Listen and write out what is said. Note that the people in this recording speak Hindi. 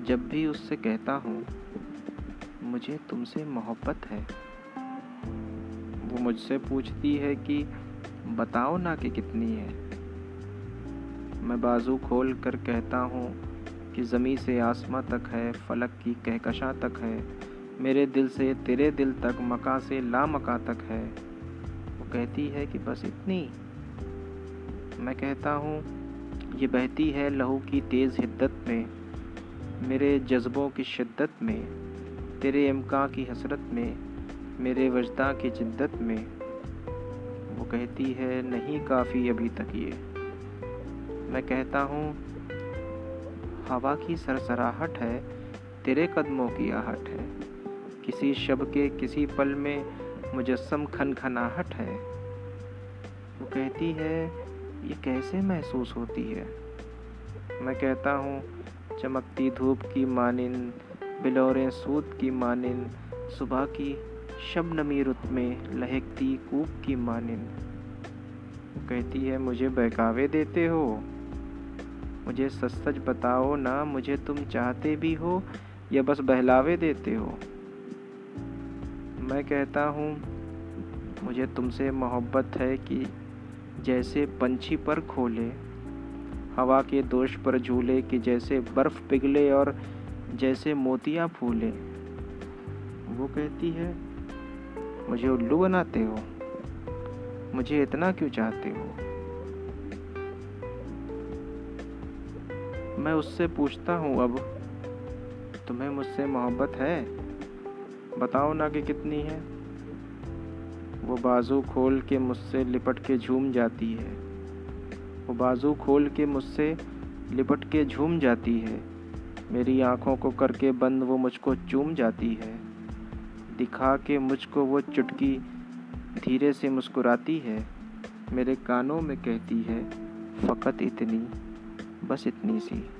जब भी उससे कहता हूँ, मुझे तुमसे मोहब्बत है। वो मुझसे पूछती है कि, बताओ ना कि कितनी है? मैं बाजू खोल कर कहता हूँ कि ज़मी से आसमां तक है, फलक की कहकशा तक है। मेरे दिल से तेरे दिल तक, मका से ला मका तक है। वो कहती है कि, बस इतनी। मैं कहता हूँ, ये बहती है लहू की तेज़ हिद्दत में। मेरे जज्बों की शिद्दत में, तेरे इमका की हसरत में, मेरे वजदा की जिद्दत में। वो कहती है, नहीं काफ़ी अभी तक ये। मैं कहता हूँ, हवा की सरसराहट है, तेरे कदमों की आहट है। किसी शब के किसी पल में मुजस्म खन खनाहट है। वो कहती है, ये कैसे महसूस होती है? मैं कहता हूँ चमकती धूप की मानिन, बिलोरें सूद की मानिन, सुबह की शबनमी रुत में लहकती कूप की मानिन। कहती है, मुझे बहकावे देते हो। मुझे सच सच बताओ ना, मुझे तुम चाहते भी हो या बस बहलावे देते हो? मैं कहता हूँ, मुझे तुमसे मोहब्बत है कि जैसे पंछी पर खोले। हवा के दोष पर झूले कि जैसे बर्फ़ पिघले और जैसे मोतियाँ फूले। वो कहती है, मुझे उल्लू बनाते हो? मुझे इतना क्यों चाहते हो? मैं उससे पूछता हूँ, अब तुम्हें मुझसे मोहब्बत है? बताओ ना कि कितनी है? वो बाजू खोल के मुझसे लिपट के झूम जाती है। वो बाजू खोल के मुझसे लिपट के झूम जाती है। मेरी आँखों को करके बंद वो मुझको चूम जाती है। दिखा के मुझको वो चुटकी धीरे से मुस्कुराती है। मेरे कानों में कहती है, फ़कत इतनी, बस इतनी सी।